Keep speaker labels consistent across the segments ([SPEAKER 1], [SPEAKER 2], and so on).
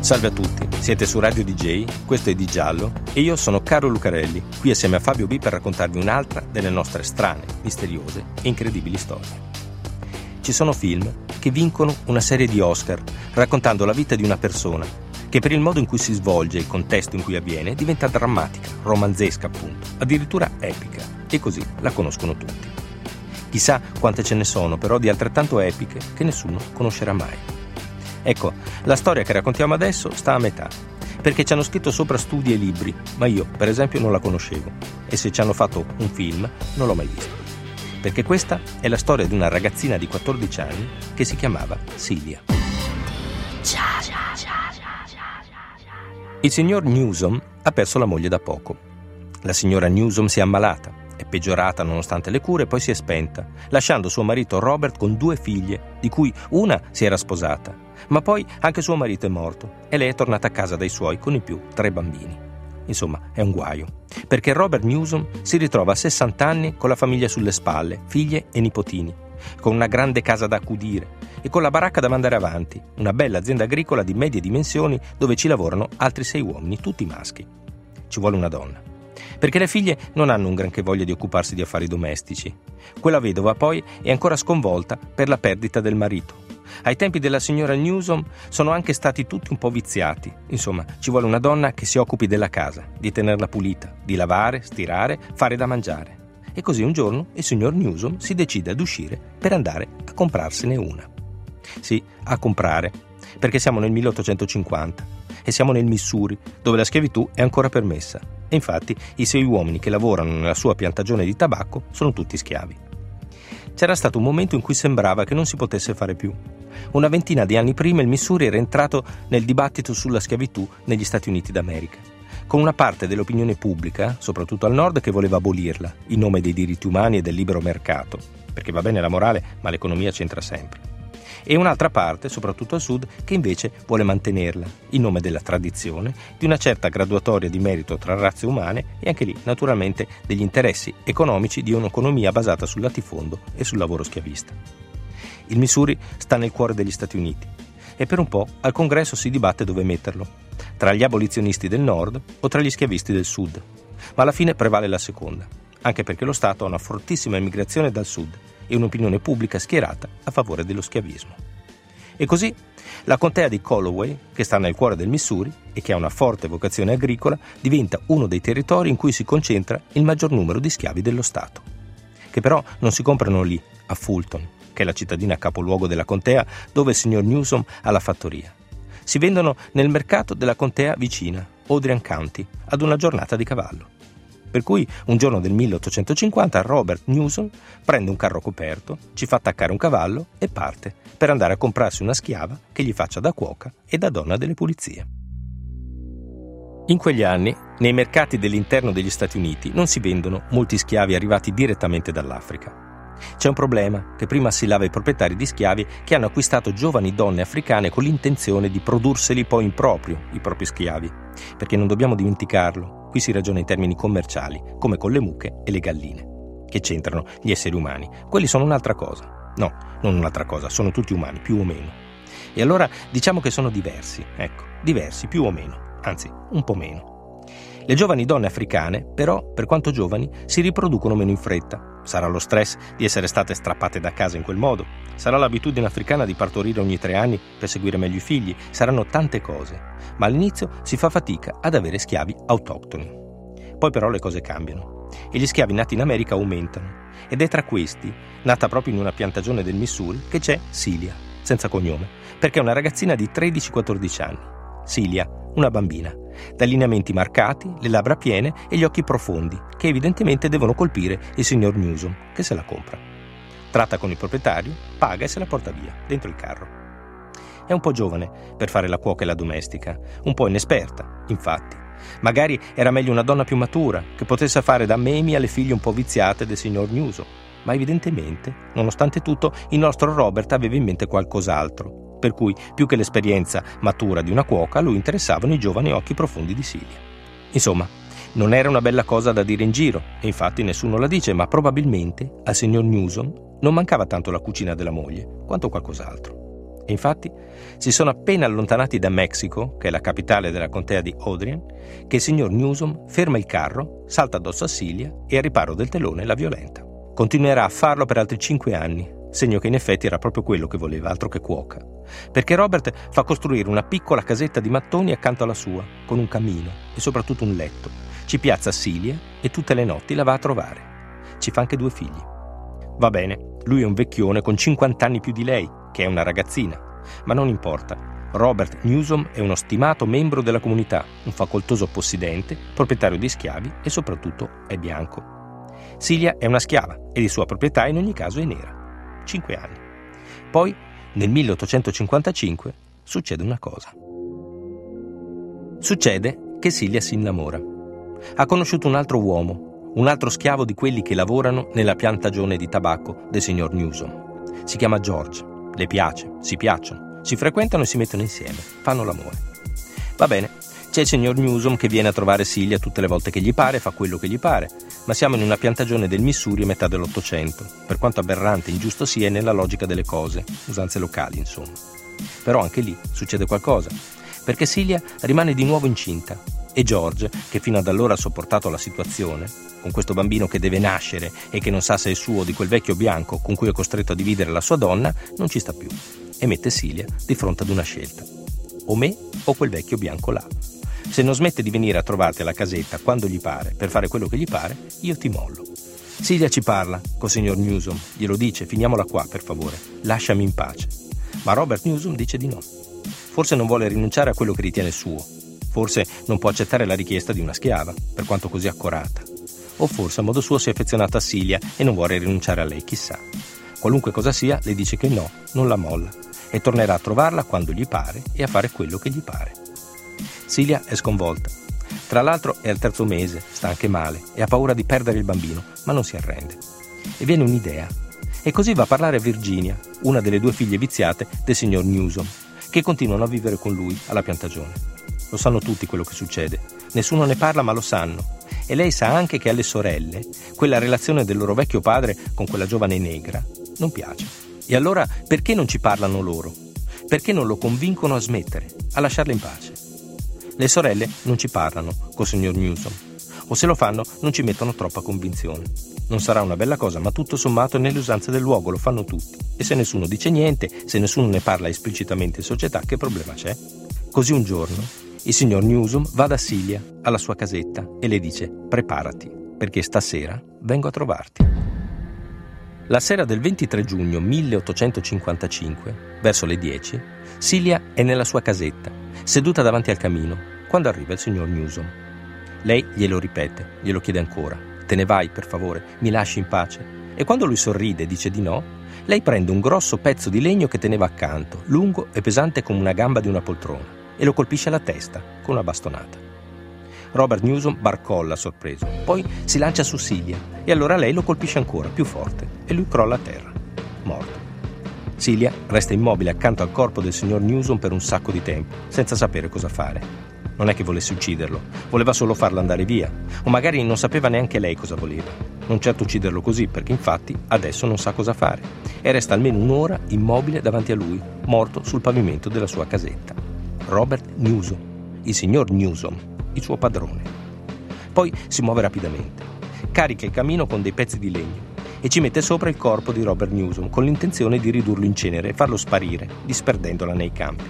[SPEAKER 1] Salve a tutti, siete su Radio DJ, questo è Di Giallo e io sono Carlo Lucarelli, qui assieme a Fabio B per raccontarvi un'altra delle nostre strane, misteriose e incredibili storie. Ci sono film che vincono una serie di Oscar raccontando la vita di una persona che per il modo in cui si svolge e il contesto in cui avviene diventa drammatica, romanzesca appunto, addirittura epica e così la conoscono tutti. Chissà quante ce ne sono però di altrettanto epiche che nessuno conoscerà mai. Ecco, la storia che raccontiamo adesso sta a metà, perché ci hanno scritto sopra studi e libri, ma io, per esempio, non la conoscevo. E se ci hanno fatto un film, non l'ho mai visto. Perché questa è la storia di una ragazzina di 14 anni che si chiamava Celia. Il signor Newsom ha perso la moglie da poco. La signora Newsom si è ammalata è peggiorata nonostante le cure e poi si è spenta, lasciando suo marito Robert con due figlie, di cui una si era sposata, ma poi anche suo marito è morto e lei è tornata a casa dai suoi con in più tre bambini. Insomma, è un guaio, perché Robert Newsom si ritrova a 60 anni con la famiglia sulle spalle, figlie e nipotini, con una grande casa da accudire e con la baracca da mandare avanti, una bella azienda agricola di medie dimensioni dove ci lavorano altri sei uomini, tutti maschi. Ci vuole una donna perché le figlie non hanno un granché voglia di occuparsi di affari domestici. Quella vedova poi è ancora sconvolta per la perdita del marito. Ai tempi della signora Newsom sono anche stati tutti un po' viziati. Insomma, ci vuole una donna che si occupi della casa, di tenerla pulita, di lavare, stirare, fare da mangiare. E così un giorno il signor Newsom si decide ad uscire per andare a comprarsene una. Sì, a comprare, perché siamo nel 1850 e siamo nel Missouri, dove la schiavitù è ancora permessa. E infatti i sei uomini che lavorano nella sua piantagione di tabacco sono tutti schiavi. C'era stato un momento in cui sembrava che non si potesse fare più. Una ventina di anni prima il Missouri era entrato nel dibattito sulla schiavitù negli Stati Uniti d'America, con una parte dell'opinione pubblica, soprattutto al nord, che voleva abolirla, in nome dei diritti umani e del libero mercato, perché va bene la morale, ma l'economia c'entra sempre. E un'altra parte, soprattutto al sud, che invece vuole mantenerla, in nome della tradizione, di una certa graduatoria di merito tra razze umane e anche lì, naturalmente, degli interessi economici di un'economia basata sul latifondo e sul lavoro schiavista. Il Missouri sta nel cuore degli Stati Uniti e per un po' al congresso si dibatte dove metterlo, tra gli abolizionisti del nord o tra gli schiavisti del sud, ma alla fine prevale la seconda, anche perché lo Stato ha una fortissima immigrazione dal sud e un'opinione pubblica schierata a favore dello schiavismo. E così la contea di Calloway, che sta nel cuore del Missouri e che ha una forte vocazione agricola, diventa uno dei territori in cui si concentra il maggior numero di schiavi dello Stato, che però non si comprano lì, a Fulton, che è la cittadina capoluogo della contea dove il signor Newsom ha la fattoria. Si vendono nel mercato della contea vicina, Odrian County, ad una giornata di cavallo. Per cui un giorno del 1850 Robert Newsom prende un carro coperto, ci fa attaccare un cavallo e parte per andare a comprarsi una schiava che gli faccia da cuoca e da donna delle pulizie. In quegli anni, nei mercati dell'interno degli Stati Uniti non si vendono molti schiavi arrivati direttamente dall'Africa. C'è un problema che prima si lava i proprietari di schiavi che hanno acquistato giovani donne africane con l'intenzione di produrseli poi in proprio, i propri schiavi. Perché non dobbiamo dimenticarlo, Qui si ragiona in termini commerciali, come con le mucche e le galline. Che c'entrano gli esseri umani? Quelli sono un'altra cosa. No, non un'altra cosa, sono tutti umani, più o meno. E allora diciamo che sono diversi, ecco, diversi, più o meno, anzi, un po' meno. Le giovani donne africane, però, per quanto giovani, si riproducono meno in fretta. Sarà lo stress di essere state strappate da casa in quel modo. Sarà l'abitudine africana di partorire ogni tre anni per seguire meglio i figli. Saranno tante cose. Ma all'inizio si fa fatica ad avere schiavi autoctoni. Poi però le cose cambiano e gli schiavi nati in America aumentano. Ed è tra questi, nata proprio in una piantagione del Missouri, che c'è Cilia, senza cognome, perché è una ragazzina di 13-14 anni. Cilia, una bambina, dai lineamenti marcati, le labbra piene e gli occhi profondi, che evidentemente devono colpire il signor Newsom, che se la compra. Tratta con il proprietario, paga e se la porta via, dentro il carro. È un po' giovane per fare la cuoca e la domestica, un po' inesperta, infatti. Magari era meglio una donna più matura, che potesse fare da memi alle figlie un po' viziate del signor Newsom. ma evidentemente, nonostante tutto, il nostro Robert aveva in mente qualcos'altro, per cui più che l'esperienza matura di una cuoca, lui interessavano i giovani occhi profondi di Silvia. Insomma, non era una bella cosa da dire in giro, e infatti nessuno la dice, ma probabilmente al signor Newsom non mancava tanto la cucina della moglie, quanto qualcos'altro. E infatti si sono appena allontanati da Mexico, che è la capitale della contea di Odrien, che il signor Newsom ferma il carro, salta addosso a Cilia e a riparo del telone la violenta. Continuerà a farlo per altri cinque anni, segno che in effetti era proprio quello che voleva, altro che cuoca. Perché Robert fa costruire una piccola casetta di mattoni accanto alla sua, con un camino e soprattutto un letto. Ci piazza Cilia e tutte le notti la va a trovare. Ci fa anche due figli. Va bene, lui è un vecchione con 50 anni più di lei, che è una ragazzina. Ma non importa. Robert Newsom è uno stimato membro della comunità, un facoltoso possidente, proprietario di schiavi e soprattutto è bianco. Cilia è una schiava e di sua proprietà in ogni caso è nera. 5 anni. Poi, nel 1855, succede una cosa. Succede che Cilia si innamora. Ha conosciuto un altro uomo, un altro schiavo di quelli che lavorano nella piantagione di tabacco del signor Newsom. Si chiama George. Le piace, si piacciono, si frequentano e si mettono insieme, fanno l'amore. Va bene, c'è il signor Newsom che viene a trovare Cilia tutte le volte che gli pare, fa quello che gli pare, ma siamo in una piantagione del Missouri a metà dell'Ottocento, per quanto aberrante e ingiusto sia nella logica delle cose, usanze locali insomma. Però anche lì succede qualcosa, perché Cilia rimane di nuovo incinta e George, che fino ad allora ha sopportato la situazione, con questo bambino che deve nascere e che non sa se è suo o di quel vecchio bianco con cui è costretto a dividere la sua donna, non ci sta più e mette Cilia di fronte ad una scelta. O me o quel vecchio bianco là. Se non smette di venire a trovarti alla casetta quando gli pare, per fare quello che gli pare, io ti mollo. Silvia ci parla, col signor Newsom, glielo dice, finiamola qua, per favore, lasciami in pace. Ma Robert Newsom dice di no. Forse non vuole rinunciare a quello che ritiene suo. Forse non può accettare la richiesta di una schiava, per quanto così accorata. O forse a modo suo si è affezionato a Cilia e non vuole rinunciare a lei, chissà. Qualunque cosa sia, le dice che no, non la molla, e tornerà a trovarla quando gli pare e a fare quello che gli pare. Cilia è sconvolta. Tra l'altro è al terzo mese, sta anche male e ha paura di perdere il bambino, ma non si arrende. E viene un'idea. E così va a parlare a Virginia, una delle due figlie viziate del signor Newsom, che continuano a vivere con lui alla piantagione. Lo sanno tutti quello che succede. Nessuno ne parla, ma lo sanno. E lei sa anche che alle sorelle quella relazione del loro vecchio padre con quella giovane negra non piace. E allora perché non ci parlano loro? Perché non lo convincono a smettere, a lasciarla in pace? Le sorelle non ci parlano col signor Newsom, o se lo fanno non ci mettono troppa convinzione. Non sarà una bella cosa, ma tutto sommato nelle usanze del luogo, lo fanno tutti. E se nessuno dice niente, se nessuno ne parla esplicitamente in società, che problema c'è? Così un giorno il signor Newsom va da Cilia alla sua casetta e le dice preparati, perché stasera vengo a trovarti. La sera del 23 giugno 1855, verso le 10, Cilia è nella sua casetta seduta davanti al camino, quando arriva il signor Newsom. Lei glielo ripete, glielo chiede ancora. Te ne vai, per favore, mi lasci in pace? E quando lui sorride e dice di no, lei prende un grosso pezzo di legno che teneva accanto, lungo e pesante come una gamba di una poltrona, e lo colpisce alla testa con una bastonata. Robert Newsom barcolla sorpreso, poi si lancia su Cilia e allora lei lo colpisce ancora, più forte, e lui crolla a terra, morto. Cilia resta immobile accanto al corpo del signor Newsom per un sacco di tempo, senza sapere cosa fare. Non è che volesse ucciderlo, voleva solo farlo andare via, o magari non sapeva neanche lei cosa voleva. Non certo ucciderlo così, perché infatti adesso non sa cosa fare, e resta almeno un'ora immobile davanti a lui, morto sul pavimento della sua casetta. Robert Newsom, il signor Newsom, il suo padrone. Poi si muove rapidamente, carica il camino con dei pezzi di legno e ci mette sopra il corpo di Robert Newsom con l'intenzione di ridurlo in cenere e farlo sparire, disperdendola nei campi.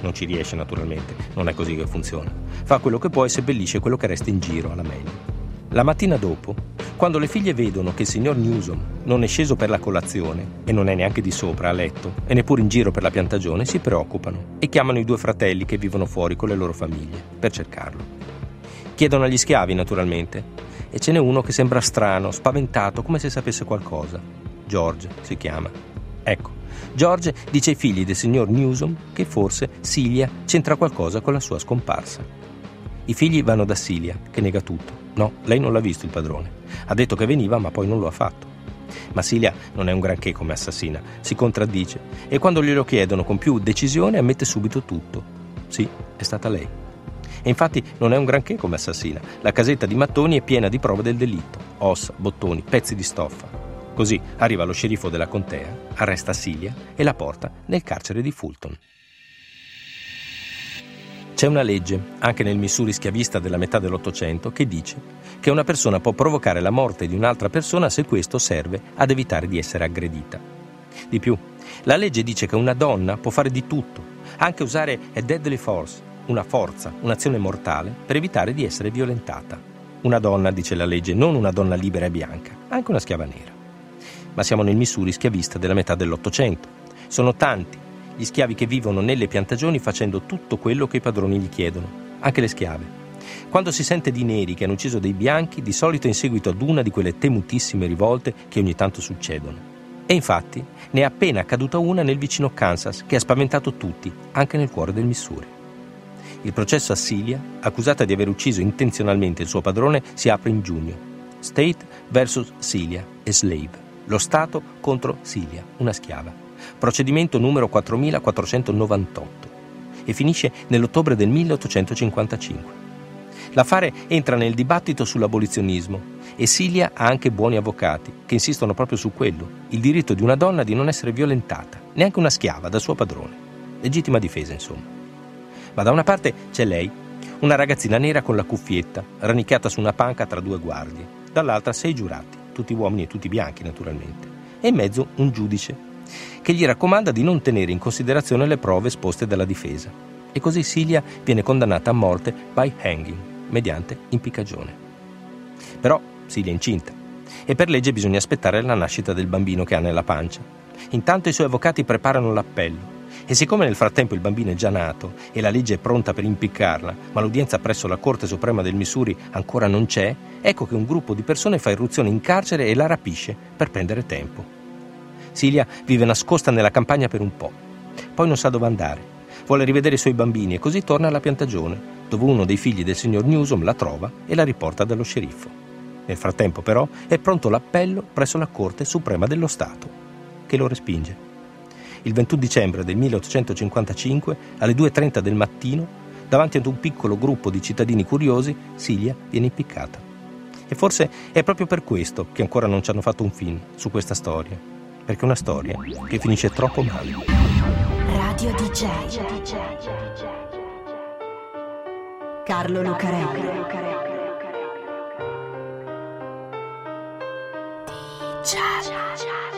[SPEAKER 1] Non ci riesce naturalmente, non è così che funziona. Fa quello che può e seppellisce quello che resta in giro alla meglio. La mattina dopo, quando le figlie vedono che il signor Newsom non è sceso per la colazione e non è neanche di sopra a letto e neppure in giro per la piantagione, si preoccupano e chiamano i due fratelli che vivono fuori con le loro famiglie per cercarlo. Chiedono agli schiavi, naturalmente, e ce n'è uno che sembra strano, spaventato, come se sapesse qualcosa. George si chiama. Ecco, George dice ai figli del signor Newsom che forse Cilia c'entra qualcosa con la sua scomparsa. I figli vanno da Cilia, che nega tutto. No, lei non l'ha visto il padrone. Ha detto che veniva, ma poi non lo ha fatto. Ma Silia non è un granché come assassina, si contraddice e quando glielo chiedono con più decisione ammette subito tutto. Sì, è stata lei. E infatti non è un granché come assassina. La casetta di mattoni è piena di prove del delitto, ossa, bottoni, pezzi di stoffa. Così arriva lo sceriffo della contea, arresta Silia e la porta nel carcere di Fulton. C'è una legge, anche nel Missouri schiavista della metà dell'Ottocento, che dice che una persona può provocare la morte di un'altra persona se questo serve ad evitare di essere aggredita. Di più, la legge dice che una donna può fare di tutto, anche usare a deadly force, una forza, un'azione mortale, per evitare di essere violentata. Una donna, dice la legge, non una donna libera e bianca, anche una schiava nera. Ma siamo nel Missouri schiavista della metà dell'Ottocento. Sono tanti gli schiavi che vivono nelle piantagioni facendo tutto quello che i padroni gli chiedono, anche le schiave. Quando si sente di neri che hanno ucciso dei bianchi, di solito in seguito ad una di quelle temutissime rivolte che ogni tanto succedono. E infatti ne è appena accaduta una nel vicino Kansas che ha spaventato tutti, anche nel cuore del Missouri. Il processo a Cilia, accusata di aver ucciso intenzionalmente il suo padrone, si apre in giugno. State vs. Cilia e Slave. Lo Stato contro Cilia, una schiava procedimento numero 4498, e finisce nell'ottobre del 1855. L'affare entra nel dibattito sull'abolizionismo e Silia ha anche buoni avvocati che insistono proprio su quello, il diritto di una donna di non essere violentata, neanche una schiava, dal suo padrone. Legittima difesa, insomma. Ma da una parte c'è lei, una ragazzina nera con la cuffietta, rannicchiata su una panca tra due guardie, dall'altra sei giurati, tutti uomini e tutti bianchi naturalmente, e in mezzo un giudice che gli raccomanda di non tenere in considerazione le prove esposte dalla difesa. E così Cilia viene condannata a morte by hanging, mediante impiccagione. Però Cilia è incinta e per legge bisogna aspettare la nascita del bambino che ha nella pancia. Intanto i suoi avvocati preparano l'appello e siccome nel frattempo il bambino è già nato e la legge è pronta per impiccarla, ma l'udienza presso la Corte Suprema del Missouri ancora non c'è, ecco che un gruppo di persone fa irruzione in carcere e la rapisce per prendere tempo. Silia vive nascosta nella campagna per un po'. Poi non sa dove andare. Vuole rivedere i suoi bambini e così torna alla piantagione, dove uno dei figli del signor Newsom la trova e la riporta dallo sceriffo. Nel frattempo, però, è pronto l'appello presso la Corte Suprema dello Stato, che lo respinge. Il 21 dicembre del 1855, alle 2.30 del mattino, davanti ad un piccolo gruppo di cittadini curiosi, Silia viene impiccata. E forse è proprio per questo che ancora non ci hanno fatto un film su questa storia perché è una storia che finisce troppo male.
[SPEAKER 2] Radio DJ Carlo Lucarelli DJ